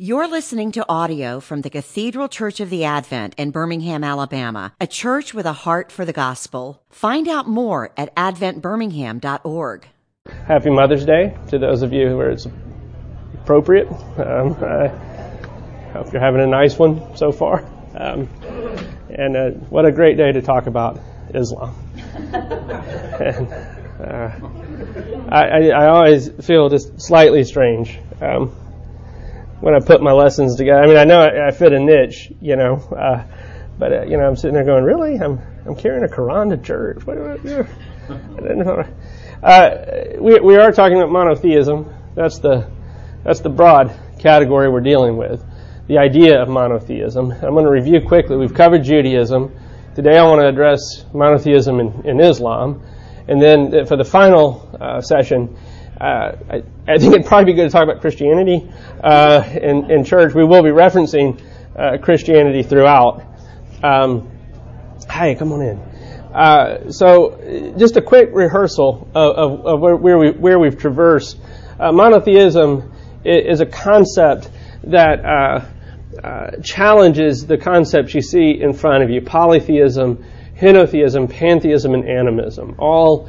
You're listening to audio from the Cathedral Church of the Advent in Birmingham, Alabama, a church with a heart for the gospel. Find out more at adventbirmingham.org. Happy Mother's Day to those of you where it's appropriate. Um, I hope you're having a nice one so far. Um, and uh, what a great day to talk about Islam. and, uh, I, I, always feel just slightly strange. Um, when I put my lessons together. I mean, I know I, I fit a niche, you know, uh, but uh, you know, I'm sitting there going, really? I'm I'm carrying a Quran to church. What I do? I didn't know. Uh, we we are talking about monotheism. That's the that's the broad category we're dealing with. The idea of monotheism. I'm going to review quickly. We've covered Judaism. Today I want to address monotheism in, in Islam. And then for the final uh, session, uh, I, I, think it'd probably be good to talk about Christianity uh, in, in, church. We will be referencing uh, Christianity throughout. Um, hi, come on in. Uh, so, just a quick rehearsal of, of, of where, we, where we've traversed. Uh, monotheism is a concept that uh, challenges the concepts you see in front of you polytheism, henotheism, pantheism, and animism. All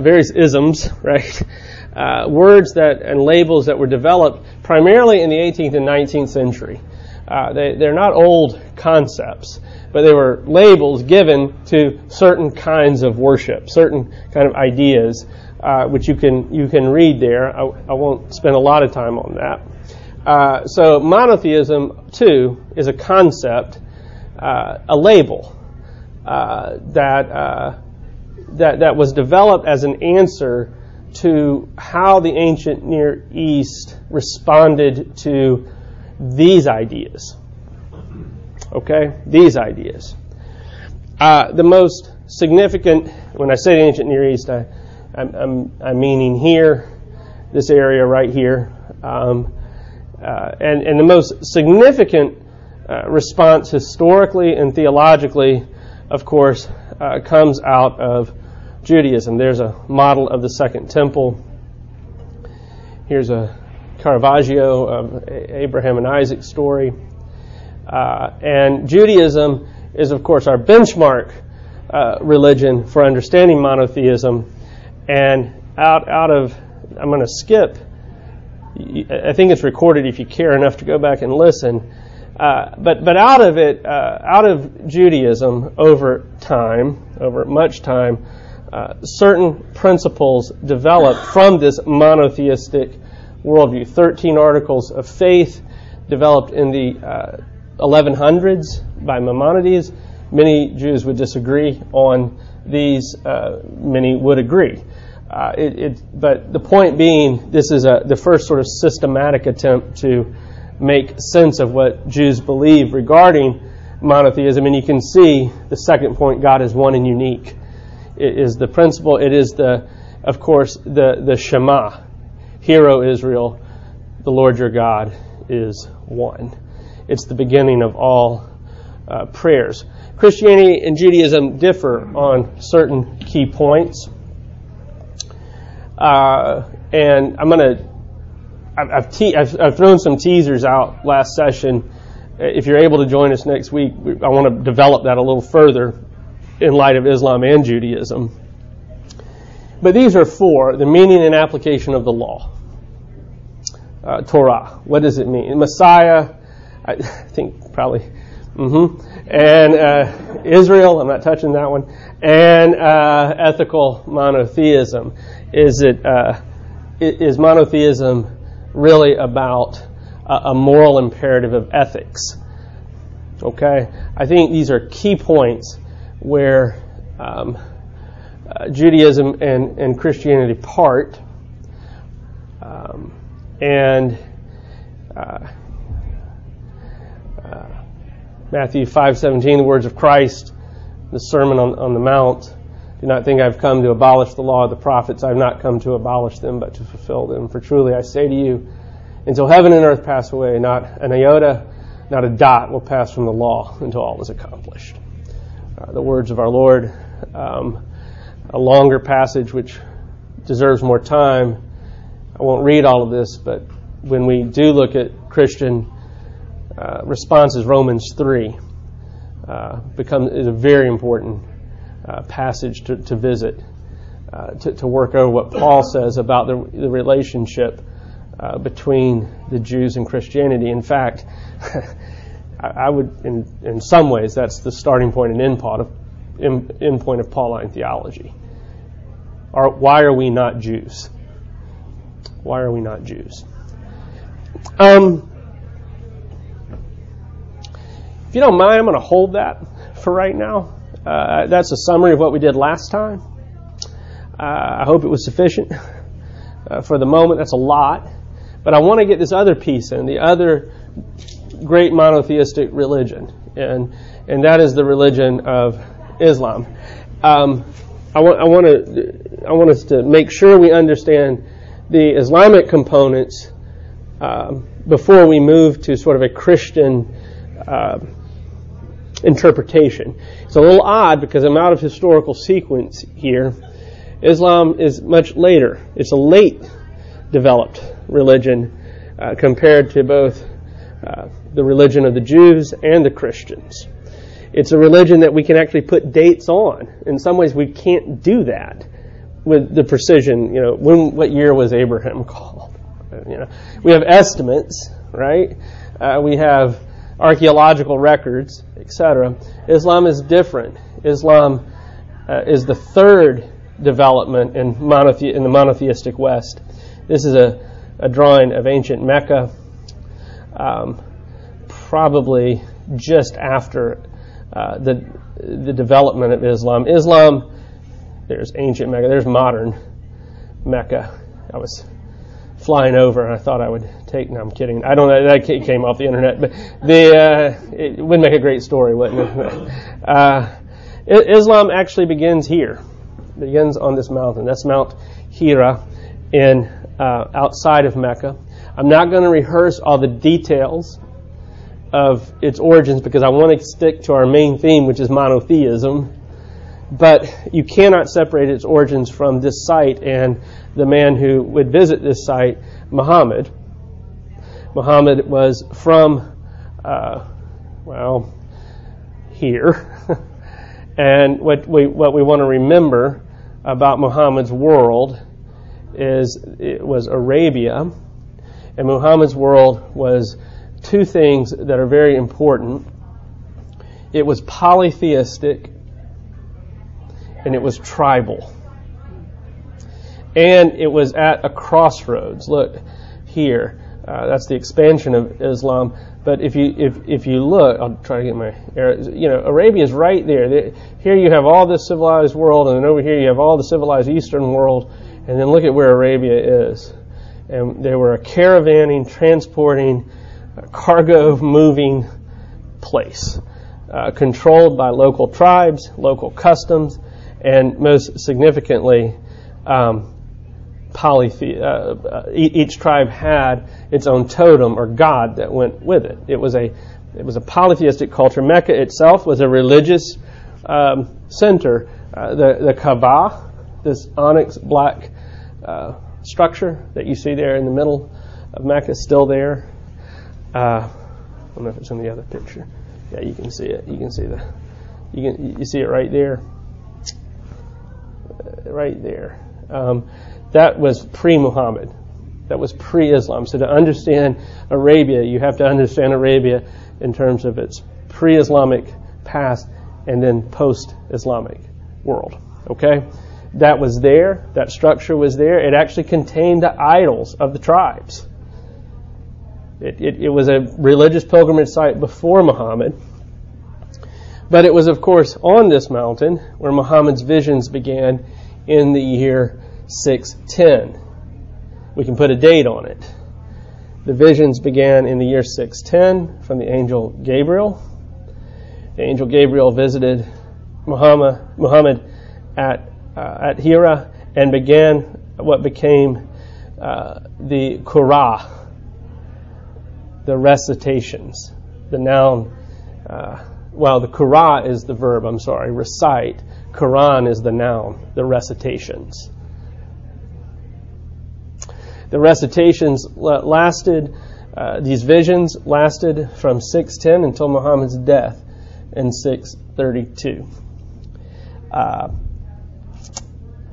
various isms, right? Uh, words that and labels that were developed primarily in the 18th and 19th century. Uh, they, they're not old concepts, but they were labels given to certain kinds of worship, certain kind of ideas, uh, which you can you can read there. I, I, won't spend a lot of time on that. Uh, so monotheism too is a concept, uh, a label uh, that that that was developed as an answer to how the ancient Near East responded to these ideas. Okay? These ideas. Uh, the most significant, when I say ancient Near East, I, am meaning here, this area right here. Um, uh, and, and the most significant uh, response historically and theologically, of course, uh, comes out of Judaism. There's a model of the Second Temple. Here's a Caravaggio of Abraham and Isaac story. Uh, and Judaism is, of course, our benchmark uh, religion for understanding monotheism. And out, out of, I'm going to skip, I think it's recorded if you care enough to go back and listen. Uh, but but out of it, uh, out of Judaism over time, over much time, uh, certain principles developed from this monotheistic worldview. 13 articles of faith developed in the uh, 1100s by Maimonides. Many Jews would disagree on these, uh, many would agree. Uh, it, it, but the point being, this is a, the first sort of systematic attempt to make sense of what Jews believe regarding monotheism. And you can see the second point God is one and unique it is the principle. It is the, of course, the, the Shema. Hear, O Israel, the Lord your God is one. It's the beginning of all uh, prayers. Christianity and Judaism differ on certain key points. Uh, and I'm going to, I've, te- I've, I've, thrown some teasers out last session. If you're able to join us next week, I want to develop that a little further in light of Islam and Judaism. But these are four the meaning and application of the law. Uh, Torah, what does it mean? Messiah, I think probably. Mm-hmm. And uh, Israel, I'm not touching that one. And uh, ethical monotheism. Is it uh, is monotheism really about a moral imperative of ethics? Okay, I think these are key points where um, uh, Judaism and, and Christianity part. Um, and uh, uh, Matthew 5:17, the words of Christ, the Sermon on, on the Mount. Do not think I've come to abolish the law of the prophets. I've not come to abolish them, but to fulfill them. For truly I say to you, until heaven and earth pass away, not an iota, not a dot will pass from the law until all is accomplished uh, the words of our Lord. Um, a longer passage which deserves more time. I won't read all of this, but when we do look at Christian uh, response is Romans 3. Uh, becomes is a very important uh, passage to, to visit, uh, to, to, work over what Paul says about the, the relationship uh, between the Jews and Christianity. In fact, I, I, would, in, in some ways, that's the starting point and end of, end, end point of Pauline theology. Are, why are we not Jews? Why are we not Jews? Um, if you don't mind, I'm going to hold that for right now. Uh, that's a summary of what we did last time. Uh, I hope it was sufficient. Uh, for the moment, that's a lot. But I want to get this other piece in, the other great monotheistic religion, and, and that is the religion of Islam. Um, I, want, I, want to, I want us to make sure we understand the Islamic components um, before we move to sort of a Christian uh, interpretation. It's a little odd because I'm out of historical sequence here. Islam is much later. It's a late developed religion uh, compared to both uh, the religion of the Jews and the Christians. It's a religion that we can actually put dates on. In some ways, we can't do that with the precision. You know, when what year was Abraham called? You know, we have estimates, right? Uh, we have archaeological records, etc. Islam is different. Islam uh, is the third development in, monothe- in the monotheistic West. This is a, a drawing of ancient Mecca, um, probably just after uh, the the development of Islam. Islam, there's ancient Mecca, there's modern Mecca. I was flying over, and I thought I would take. No, I'm kidding. I don't know. That came off the internet, but the uh, it would make a great story, wouldn't it? Uh, Islam actually begins here. Begins on this mountain. That's Mount Hira, in uh, outside of Mecca. I'm not going to rehearse all the details of its origins because I want to stick to our main theme, which is monotheism. But you cannot separate its origins from this site and the man who would visit this site, Muhammad. Muhammad was from, uh, well, here. and what we, what we want to remember about Muhammad's world is it was Arabia, and Muhammad's world was two things that are very important. It was polytheistic and it was tribal. And it was at a crossroads. Look here. Uh, that's the expansion of Islam. But if you if if you look, I'll try to get my you know Arabia is right there. Here you have all this civilized world, and then over here you have all the civilized Eastern world, and then look at where Arabia is. And they were a caravanning, transporting, cargo moving place, uh, controlled by local tribes, local customs, and most significantly, um, polythe- uh, uh each tribe had its own totem or god that went with it. It was a it was a polytheistic culture. Mecca itself was a religious um, center. Uh, the the Kaaba, this onyx black uh, structure that you see there in the middle of Mecca, is still there. Uh, I don't know if it's in the other picture. Yeah, you can see it. You can see the you can you see it right there right there. Um, that was pre-Muhammad. That was pre-Islam. So to understand Arabia, you have to understand Arabia in terms of its pre-Islamic past and then post-Islamic world. Okay? That was there. That structure was there. It actually contained the idols of the tribes. It, it, it was a religious pilgrimage site before Muhammad. But it was, of course, on this mountain where Muhammad's visions began in the year 610. We can put a date on it. The visions began in the year 610 from the angel Gabriel. The angel Gabriel visited Muhammad, Muhammad at, uh, at Hira and began what became uh, the Qur'an, the recitations, the noun. Uh, well, the Qur'an is the verb, I'm sorry, recite. Quran is the noun, the recitations. The recitations lasted Uh, these visions lasted from 610 until Muhammad's death in 632.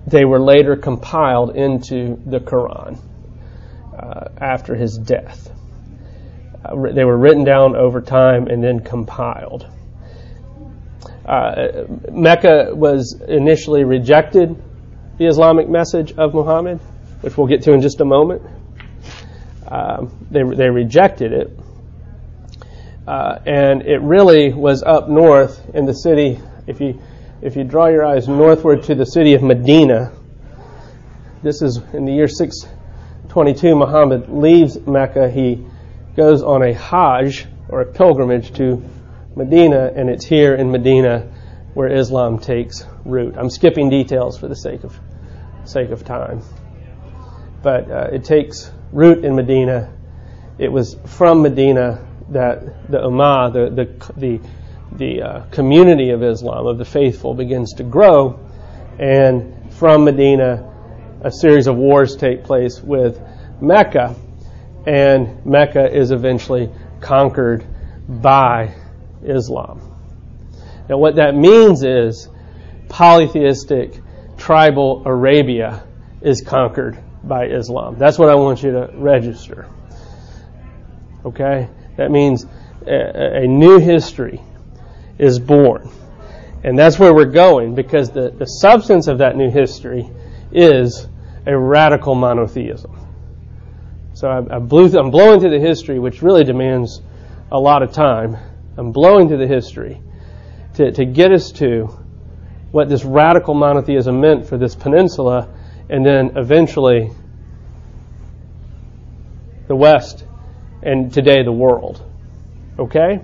They were later compiled into the Quran uh, after his death. Uh, they were written down over time and then compiled. Uh, Mecca was initially rejected the Islamic message of Muhammad, which we'll get to in just a moment. Um, they, they rejected it. Uh, and it really was up north in the city. If you, if you draw your eyes northward to the city of Medina, this is in the year 622, Muhammad leaves Mecca. He goes on a Hajj, or a pilgrimage to Medina, and it's here in Medina where Islam takes root. I'm skipping details for the sake of sake of time, but uh, it takes root in Medina. It was from Medina that the Ummah, the the the, the uh, community of Islam of the faithful, begins to grow, and from Medina, a series of wars take place with Mecca, and Mecca is eventually conquered by Islam. Now, what that means is polytheistic tribal Arabia is conquered by Islam. That's what I want you to register. Okay? That means a, a new history is born. And that's where we're going because the, the substance of that new history is a radical monotheism. So I, I blew, I'm blowing through the history, which really demands a lot of time. I'm blowing through the history to, to get us to what this radical monotheism meant for this peninsula and then eventually the West and today the world. Okay?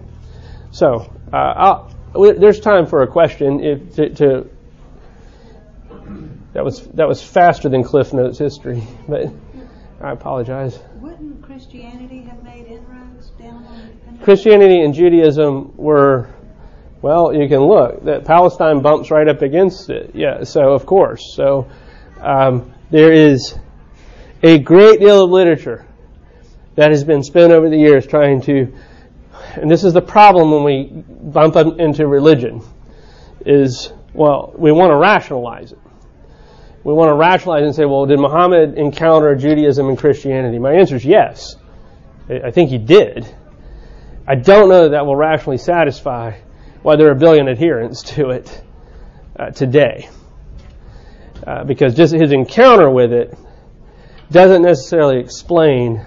So, uh, there's time for a question if, to, to, that was that was faster than Cliff Notes history, but I apologize. Wouldn't Christianity have made inroads down on Christianity and Judaism were well, you can look that Palestine bumps right up against it. Yeah, so of course. So um, there is a great deal of literature that has been spent over the years trying to, and this is the problem when we bump into religion, is well, we want to rationalize it. We want to rationalize and say, well, did Muhammad encounter Judaism and Christianity? My answer is yes. I think he did. I don't know that that will rationally satisfy why there are a billion adherents to it uh, today. Uh, because just his encounter with it doesn't necessarily explain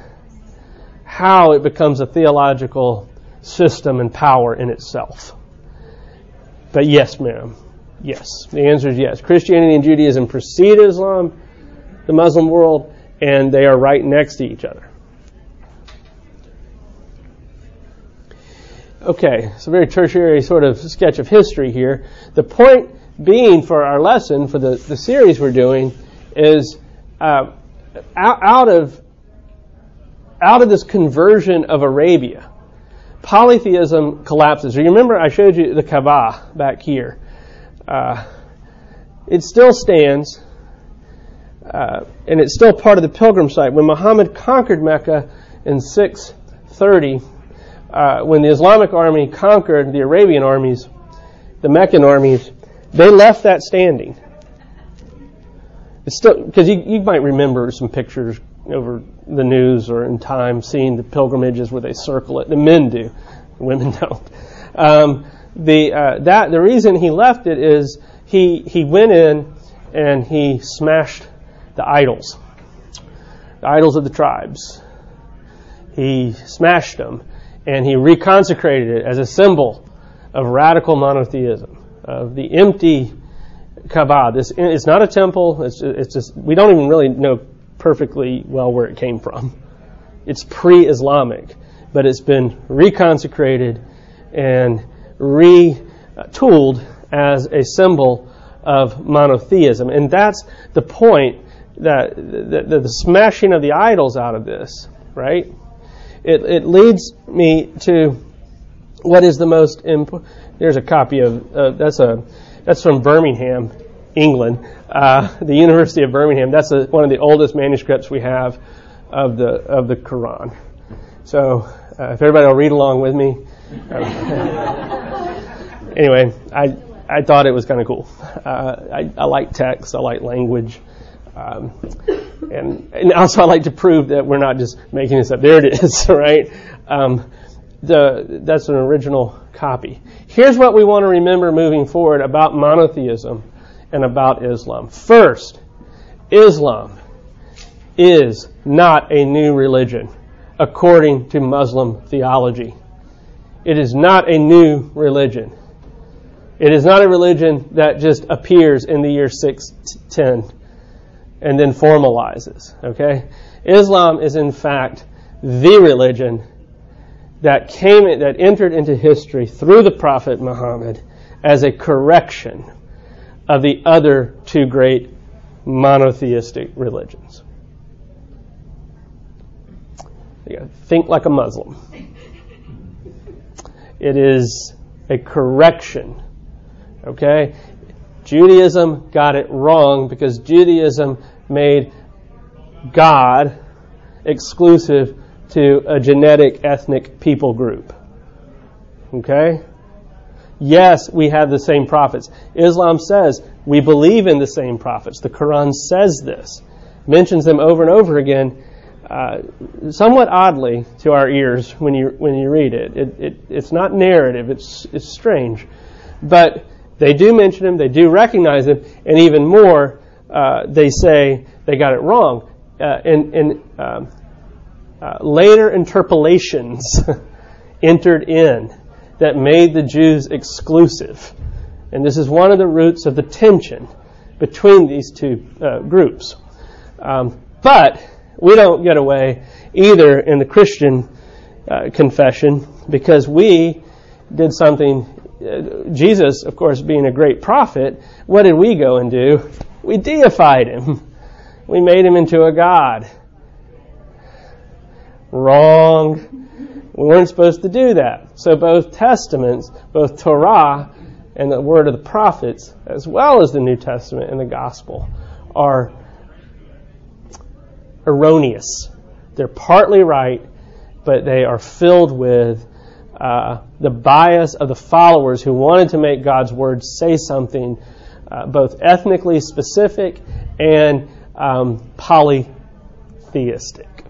how it becomes a theological system and power in itself. But yes, ma'am. Yes. The answer is yes. Christianity and Judaism precede Islam, the Muslim world, and they are right next to each other. Okay, it's a very tertiary sort of sketch of history here. The point being for our lesson, for the, the series we're doing, is uh, out, out, of out of this conversion of Arabia, polytheism collapses. You remember I showed you the Kaaba back here. Uh, it still stands, uh, and it's still part of the pilgrim site. When Muhammad conquered Mecca in 630, uh, when the Islamic army conquered the Arabian armies, the Meccan armies, they left that standing. It's still because you, you might remember some pictures over the news or in time seeing the pilgrimages where they circle it. The men do, the women don't. Um, the uh, that the reason he left it is he he went in and he smashed the idols, the idols of the tribes. He smashed them and he reconsecrated it as a symbol of radical monotheism, of the empty Kaaba. This it's not a temple. It's it's just we don't even really know perfectly well where it came from. It's pre-Islamic, but it's been reconsecrated and retooled as a symbol of monotheism, and that's the point that the, the, the smashing of the idols out of this, right? it, it leads me to what is the most important. There's a copy of uh, that's a that's from Birmingham, England, uh, the University of Birmingham. That's a, one of the oldest manuscripts we have of the of the Quran, So uh, if everybody will read along with me. Um, anyway, I I thought it was kind of cool. Uh, I, I like text. I like language. Um, and, and also I like to prove that we're not just making this up. There it is, right? Um, the, that's an original copy. Here's what we want to remember moving forward about monotheism and about Islam. First, Islam is not a new religion according to Muslim theology. It is not a new religion. It is not a religion that just appears in the year 610 and then formalizes. Okay? Islam is in fact the religion that came that entered into history through the Prophet Muhammad as a correction of the other two great monotheistic religions. Think like a Muslim. It is a correction. Okay? Judaism got it wrong because Judaism made God exclusive to a genetic ethnic people group. Okay? Yes, we have the same prophets. Islam says we believe in the same prophets. The Quran says this, mentions them over and over again, uh, somewhat oddly to our ears when you when you read it. It, it. It's not narrative. It's it's strange, but they do mention him. They do recognize him, and even more, uh, they say they got it wrong. Uh, in in um, uh, later interpolations entered in that made the Jews exclusive. And this is one of the roots of the tension between these two uh, groups. Um, but we don't get away either in the Christian uh, confession because we did something. Uh, Jesus, of course, being a great prophet, what did we go and do? We deified him. We made him into a god. Wrong. We weren't supposed to do that. So both testaments, both Torah and the word of the prophets, as well as the New Testament and the gospel, are erroneous. They're partly right, but they are filled with uh, the bias of the followers who wanted to make God's word say something uh, both ethnically specific and um, polytheistic.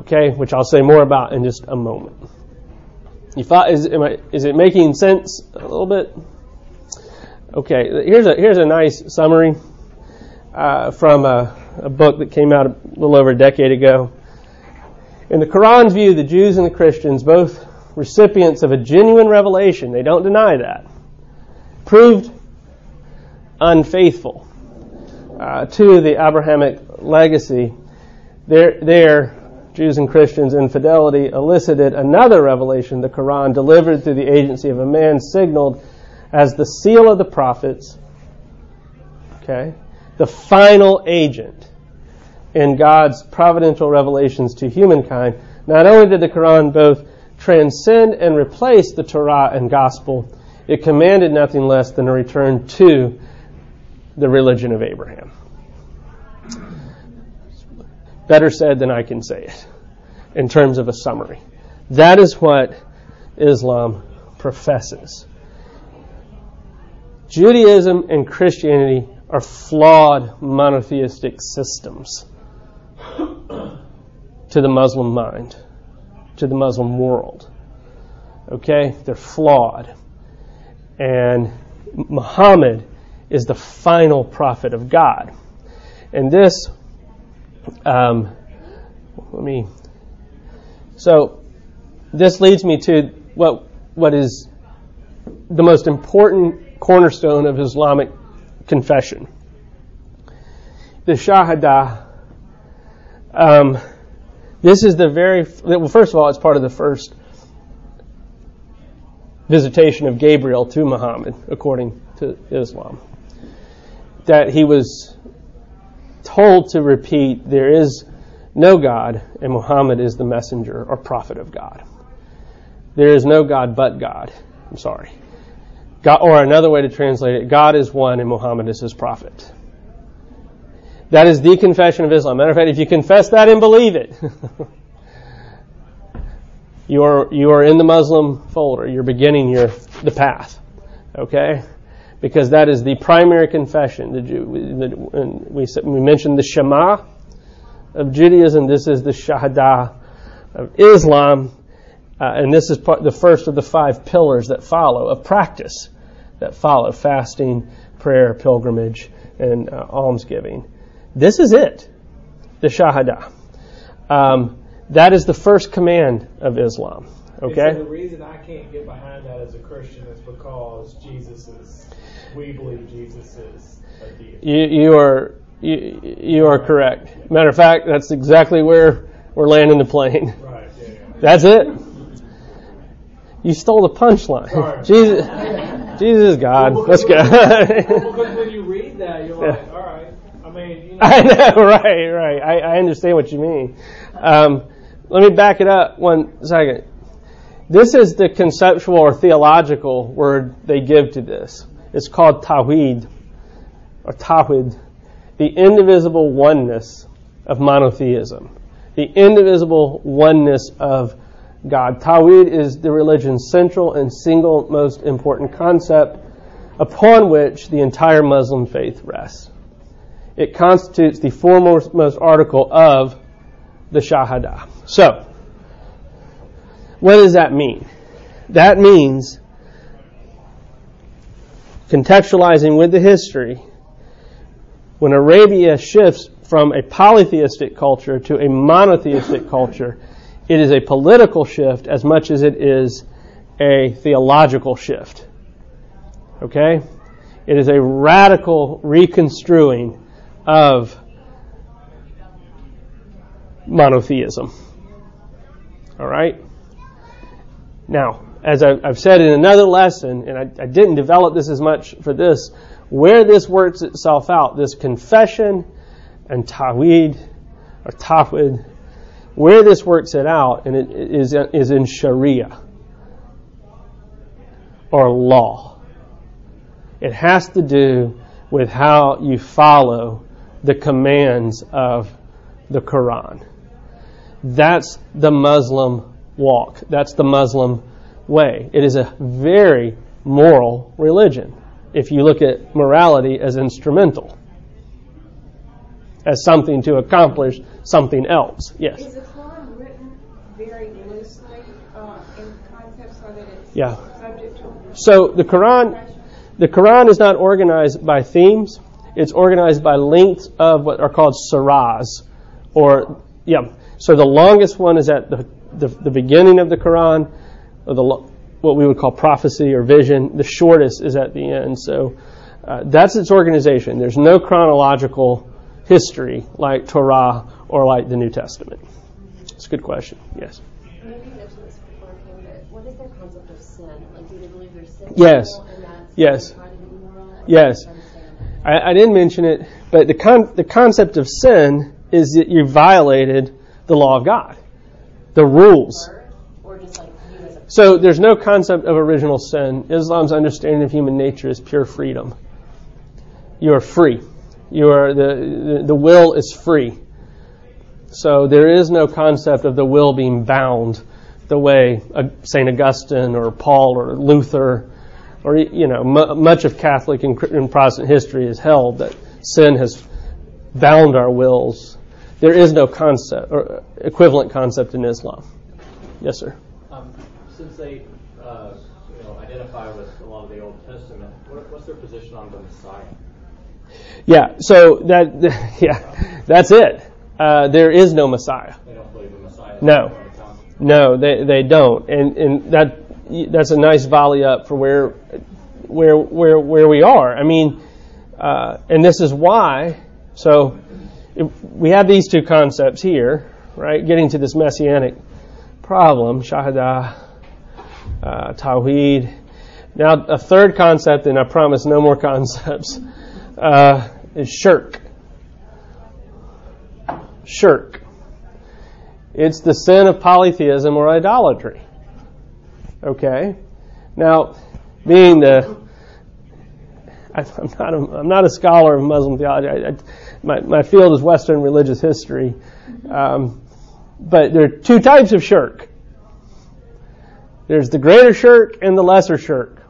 Okay, which I'll say more about in just a moment. You thought is, I, is it making sense a little bit? Okay, here's a here's a nice summary uh, from a, a book that came out a little over a decade ago. In the Quran's view, the Jews and the Christians, both recipients of a genuine revelation, they don't deny that, proved unfaithful uh, to the Abrahamic legacy. Their, their Jews and Christians' infidelity elicited another revelation, the Quran, delivered through the agency of a man signaled as the seal of the prophets. Okay? the final agent in God's providential revelations to humankind, not only did the Quran both transcend and replace the Torah and gospel, it commanded nothing less than a return to the religion of Abraham. Better said than I can say it in terms of a summary. That is what Islam professes. Judaism and Christianity are flawed monotheistic systems to the Muslim mind, to the Muslim world. Okay? They're flawed. And Muhammad is the final prophet of God. And this, um, let me, so this leads me to what, what is the most important cornerstone of Islamic confession. The Shahada, um, this is the very, well, first of all, it's part of the first visitation of Gabriel to Muhammad, according to Islam. That he was told to repeat, There is no God, and Muhammad is the messenger or prophet of God. There is no God but God. I'm sorry. God, or another way to translate it, God is one and Muhammad is his prophet. That is the confession of Islam. Matter of fact, if you confess that and believe it, you're you are in the Muslim folder. You're beginning your the path. Okay, because that is the primary confession. We mentioned the Shema of Judaism. This is the Shahada of Islam, uh, and this is part, the first of the five pillars that follow of practice that follow fasting, prayer, pilgrimage, and uh, almsgiving. This is it, the Shahada. Um, that is the first command of Islam. Okay. So the reason I can't get behind that as a Christian is because Jesus is. We believe Jesus is a deity. You, you are you, you are correct. Matter of fact, that's exactly where we're landing the plane. Right. Yeah. yeah. That's it. You stole the punchline. Jesus, Jesus is God. Let's go. Well, because when you read that, you're like, all right. I mean, you know. I know, right, right. I, I understand what you mean. Um, let me back it up one second. This is the conceptual or theological word they give to this. It's called tawhid, or tawhid, the indivisible oneness of monotheism, the indivisible oneness of God. Tawhid is the religion's central and single most important concept upon which the entire Muslim faith rests. It constitutes the foremost article of the Shahada. So, what does that mean? That means contextualizing with the history, when Arabia shifts from a polytheistic culture to a monotheistic culture, it is a political shift as much as it is a theological shift. Okay? It is a radical reconstruing of monotheism. All right? Now, as I've said in another lesson, and I, didn't develop this as much for this, where this works itself out, this confession and tawhid, or tawhid, where this works it out, and it is, is in Sharia, or law. It has to do with how you follow the commands of the Quran. That's the Muslim walk. That's the Muslim way. It is a very moral religion if you look at morality as instrumental, as something to accomplish something else. Yes? Is the Quran written very loosely uh, in context so that it's yeah. subject to. So the Quran. The Quran is not organized by themes. It's organized by lengths of what are called surahs, or yeah. So the longest one is at the, the, the beginning of the Quran, or the what we would call prophecy or vision. The shortest is at the end. So uh, that's its organization. There's no chronological history like Torah or like the New Testament. It's a good question. Yes. Maybe you mentioned this before, Kim, but what is their concept of sin? Like, do they believe there's sin? Yes. Yes. trying to be moral? Yes. I, I didn't mention it, but the con- the concept of sin is that you violated the law of God, the rules. Or, or just like you as a So there's no concept of original sin. Islam's understanding of human nature is pure freedom. You are free. You are the, the the will is free. So there is no concept of the will being bound, the way uh, Saint Augustine or Paul or Luther, or you know m- much of Catholic and, and Protestant history is held that sin has bound our wills. There is no concept or equivalent concept in Islam. Yes, sir. Um, since they, uh, you know, identify with a lot of the Old Testament, what, what's their position on the Messiah? Yeah, so that yeah, that's it. Uh, there is no Messiah. They don't believe the Messiah. No. going to come. No, they they don't, and and that that's a nice volley up for where where where where we are. I mean, uh, and this is why. So we have these two concepts here, right? Getting to this messianic problem, shahada, uh, tawhid. Now a third concept, and I promise no more concepts, uh, is shirk. Shirk. It's the sin of polytheism or idolatry. Okay? Now, being the. I'm not, a, I'm not a scholar of Muslim theology. I, I, my, my field is Western religious history. Um, but there are two types of shirk. There's the greater shirk and the lesser shirk.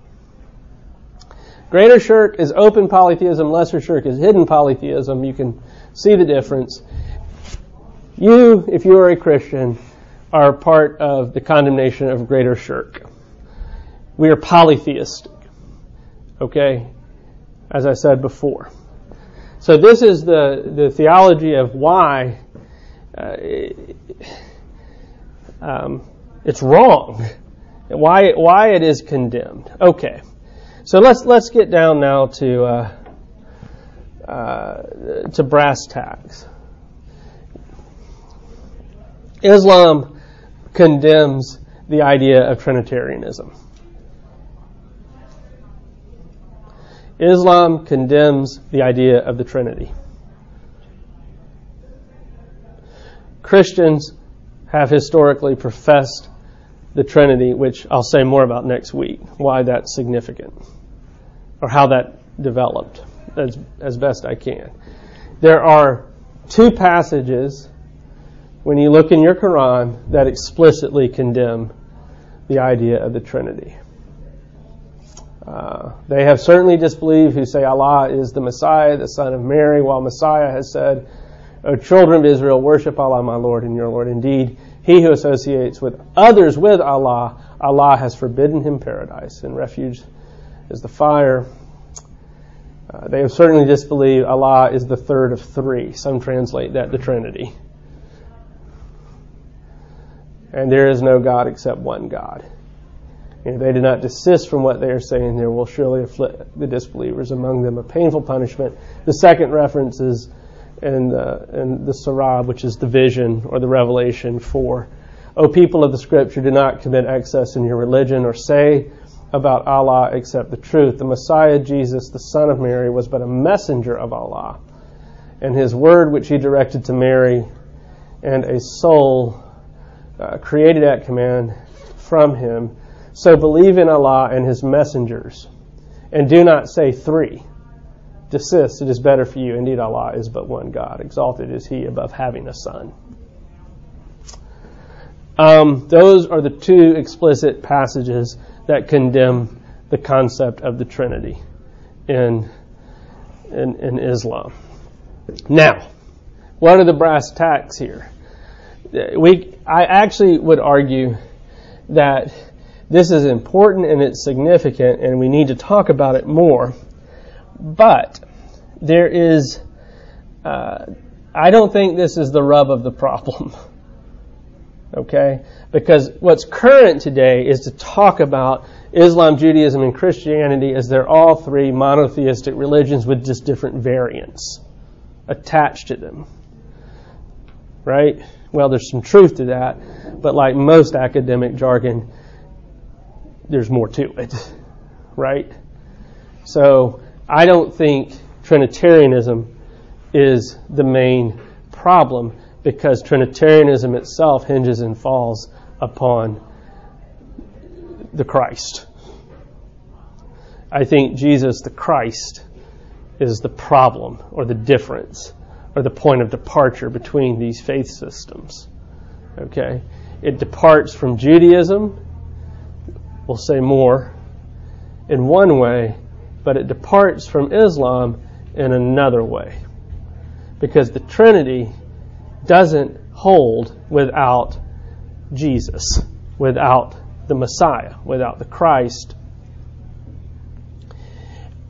Greater shirk is open polytheism, lesser shirk is hidden polytheism. You can see the difference. You, if you are a Christian, are part of the condemnation of greater shirk. We are polytheistic. Okay? As I said before. So this is the, the theology of why uh, um, it's wrong. Why, why it is condemned. Okay. So let's, let's get down now to, uh, uh, to brass tacks. Islam condemns the idea of Trinitarianism. Islam condemns the idea of the Trinity. Christians have historically professed the Trinity, which I'll say more about next week, why that's significant, or how that developed as, as best I can. There are two passages when you look in your Quran that explicitly condemn the idea of the Trinity. Uh, they have certainly disbelieved who say Allah is the Messiah, the Son of Mary, while Messiah has said, O children of Israel, worship Allah, my Lord and your Lord. Indeed, he who associates with others with Allah, Allah has forbidden him paradise, and refuge is the fire. Uh, they have certainly disbelieved Allah is the third of three. Some translate that the Trinity. And there is no God except one God. They do not desist from what they are saying, there will surely afflict the disbelievers among them a painful punishment. The second reference is in the, in the Surah, which is the vision or the revelation for, O people of the scripture, do not commit excess in your religion or say about Allah except the truth. The Messiah, Jesus, the Son of Mary, was but a messenger of Allah, and his word which he directed to Mary, and a soul uh, created at command from him. So believe in Allah and his messengers, and do not say three desist, it is better for you. Indeed, Allah is but one God. Exalted is He above having a son. Um, those are the two explicit passages that condemn the concept of the Trinity in, in, in Islam. Now, what are the brass tacks here? We, I actually would argue that this is important and it's significant, and we need to talk about it more but there is, uh, I don't think this is the rub of the problem. okay? Because what's current today is to talk about Islam, Judaism, and Christianity as they're all three monotheistic religions with just different variants attached to them. Right? Well, there's some truth to that, but like most academic jargon, there's more to it. Right? So, I don't think Trinitarianism is the main problem because Trinitarianism itself hinges and falls upon the Christ. I think Jesus the Christ is the problem or the difference or the point of departure between these faith systems. Okay? It departs from Judaism, we'll say more, in one way, but it departs from Islam in another way. Because the Trinity doesn't hold without Jesus, without the Messiah, without the Christ.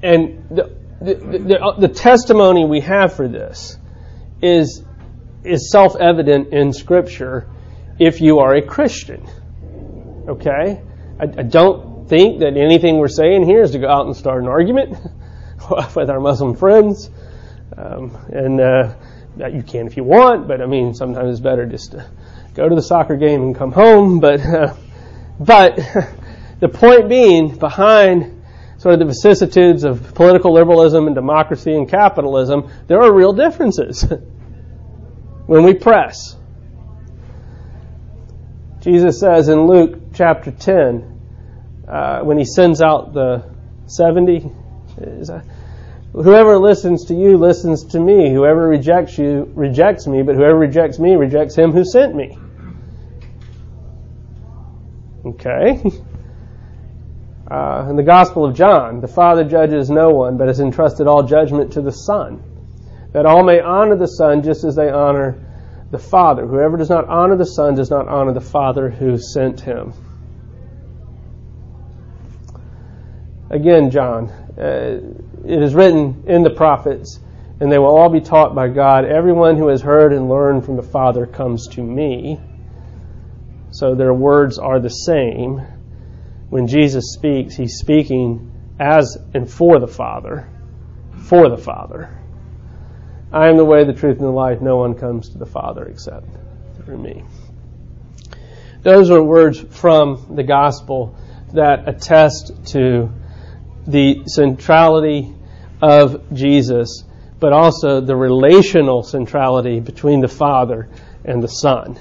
And the, the, the, the testimony we have for this is, is self evident in Scripture if you are a Christian. Okay? I, I don't think that anything we're saying here is to go out and start an argument with our Muslim friends. Um, and uh, you can if you want, but I mean, sometimes it's better just to go to the soccer game and come home. But, uh, but the point being, behind sort of the vicissitudes of political liberalism and democracy and capitalism, there are real differences when we press. Jesus says in Luke chapter 10, uh, when he sends out the 70. Whoever listens to you listens to me. Whoever rejects you rejects me, but whoever rejects me rejects him who sent me. Okay. Uh, in the Gospel of John, the Father judges no one, but has entrusted all judgment to the Son, that all may honor the Son just as they honor the Father. Whoever does not honor the Son does not honor the Father who sent him. Again, John, uh, it is written in the prophets, and they will all be taught by God. Everyone who has heard and learned from the Father comes to me. So their words are the same. When Jesus speaks, he's speaking as and for the Father. For the Father. I am the way, the truth, and the life. No one comes to the Father except through me. Those are words from the gospel that attest to the centrality of Jesus, but also the relational centrality between the Father and the Son.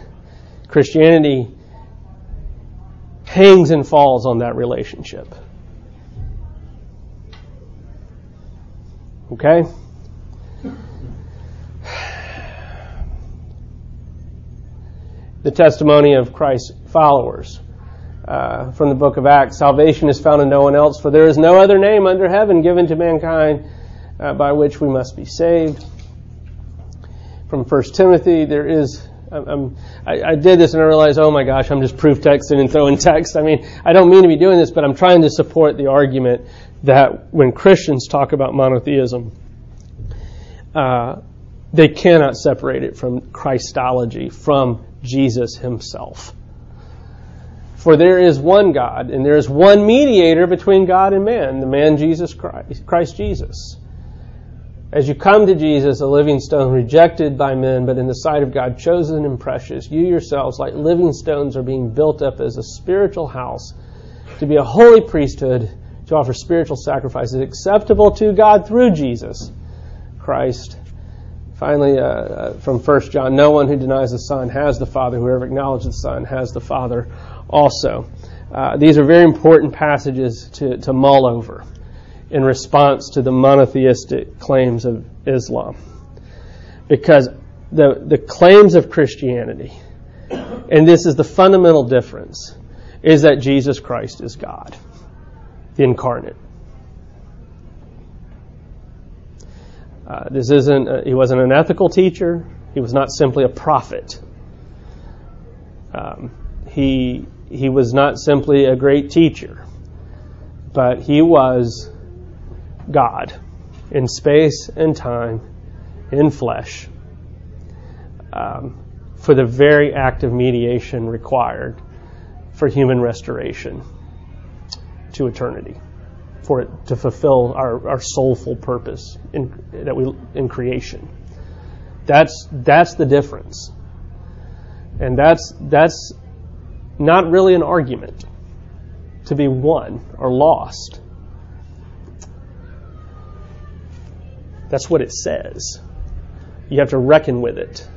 Christianity hangs and falls on that relationship. Okay? The testimony of Christ's followers. Uh, from the book of Acts, salvation is found in no one else, for there is no other name under heaven given to mankind uh, by which we must be saved. From 1 Timothy, there is I, I did this and I realized, oh my gosh, I'm just proof texting and throwing text. I mean, I don't mean to be doing this, but I'm trying to support the argument that when Christians talk about monotheism, uh, they cannot separate it from Christology, from Jesus himself. For there is one God, and there is one mediator between God and man, the man Jesus Christ, Christ Jesus. As you come to Jesus, a living stone rejected by men, but in the sight of God chosen and precious, you yourselves, like living stones, are being built up as a spiritual house to be a holy priesthood, to offer spiritual sacrifices acceptable to God through Jesus Christ. Finally, uh, uh from 1 John, no one who denies the Son has the Father. Whoever acknowledges the Son has the Father also. Uh, these are very important passages to, to mull over in response to the monotheistic claims of Islam. Because the, the claims of Christianity, and this is the fundamental difference, is that Jesus Christ is God, the incarnate. Uh, this isn't, uh, he wasn't an ethical teacher. He was not simply a prophet. Um, he, he was not simply a great teacher, but he was God in space and time, in flesh, um, for the very act of mediation required for human restoration to eternity, for it to fulfill our, our soulful purpose in, that we, in creation. That's, that's the difference. And that's, that's not really an argument to be won or lost. That's what it says. You have to reckon with it.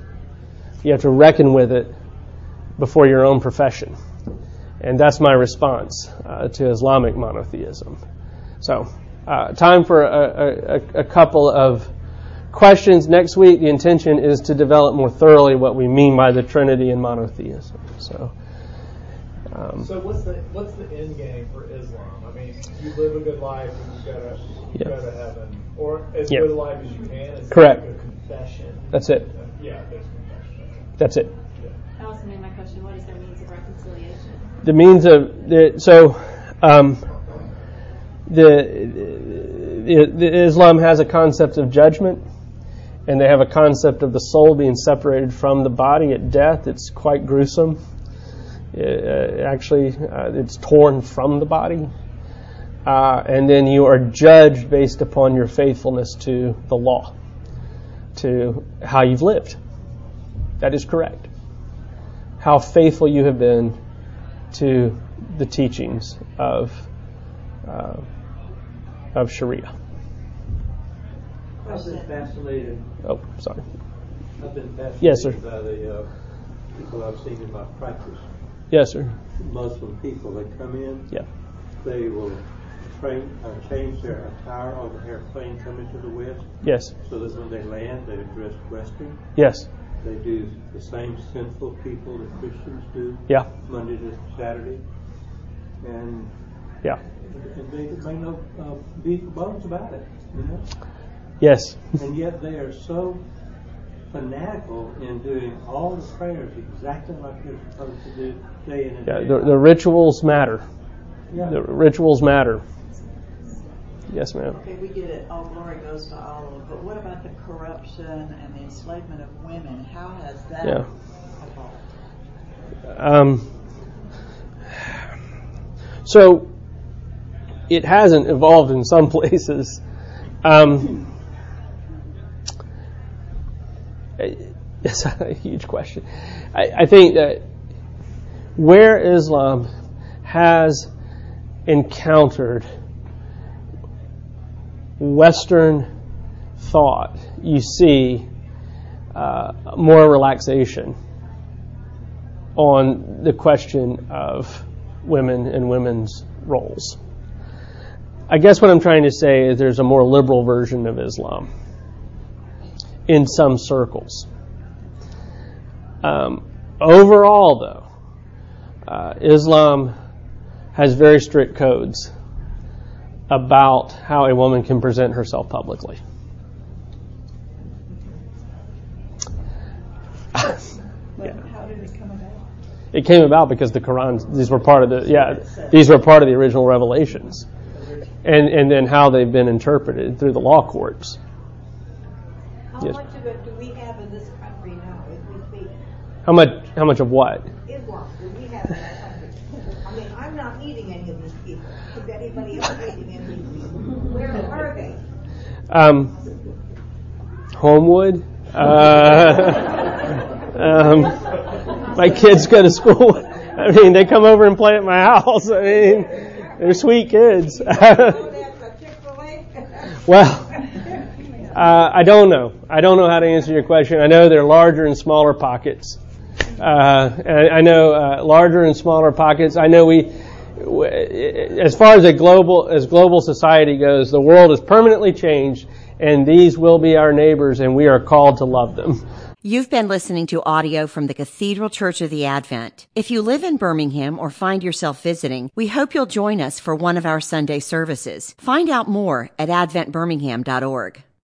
You have to reckon with it before your own profession. And that's my response uh, to Islamic monotheism. So, uh, time for a, a, a, couple of questions. Next week, the intention is to develop more thoroughly what we mean by the Trinity and monotheism. So, um, so what's the what's the end game for Islam? I mean, you live a good life and you gotta you yeah. go to heaven or as yeah. good a life as you can. It's Correct. Like confession. That's it. Yeah, there's confession. That's it. That also made my question. What is their means of reconciliation? The means of the so um, the, the, the Islam has a concept of judgment, and they have a concept of the soul being separated from the body at death. It's quite gruesome. It, uh, actually, uh, it's torn from the body uh, and then you are judged based upon your faithfulness to the law, to how you've lived. That is correct. How faithful you have been to the teachings of uh, of Sharia. I've been fascinated. Oh, sorry. I've been fascinated yes, sir. by the uh, people I've seen in my practice. Yes, sir. Muslim people, that come in. Yeah. They will train, uh, change their attire on the airplane coming to the West? Yes. So that when they land, they dress Western? Yes. They do the same sinful people that Christians do? Yeah. Monday to Saturday? and yeah, And they make no uh, beef bones about it. You know. Yes. and yet they are so fanatical in doing all the prayers exactly like they're supposed to do day in and yeah, day the, out. the rituals matter. Yeah. The rituals matter. Yes, ma'am. Okay, we get it. All glory goes to Allah. But what about the corruption and the enslavement of women? How has that Yeah. evolved? Um, so it hasn't evolved in some places. Um, it's a huge question. I, I think that where Islam has encountered Western thought, you see uh, more relaxation on the question of women and women's roles. I guess what I'm trying to say is there's a more liberal version of Islam in some circles. Um, overall, though, uh, Islam has very strict codes about how a woman can present herself publicly. How did it come about? It came about because the Quran, these were part of the, yeah, these were part of the original revelations. And, and then how they've been interpreted through the law courts. How Yes. much of it do we have in this country now, as we speak? How much, how much of what? Islam, do we have in our country? I mean, I'm not eating any of these people. Is anybody else eating any of these people? Where are they? Um, Homewood. Uh, um, my kids go to school. I mean, they come over and play at my house. I mean, they're sweet kids. That's a Chick-fil-A? well, uh, I don't know. I don't know how to answer your question. I know there are larger and smaller pockets. Uh, I know uh, larger and smaller pockets. I know we, w- as far as a global as global society goes, the world is permanently changed, and these will be our neighbors, and we are called to love them. You've been listening to audio from the Cathedral Church of the Advent. If you live in Birmingham or find yourself visiting, we hope you'll join us for one of our Sunday services. Find out more at adventbirmingham.org.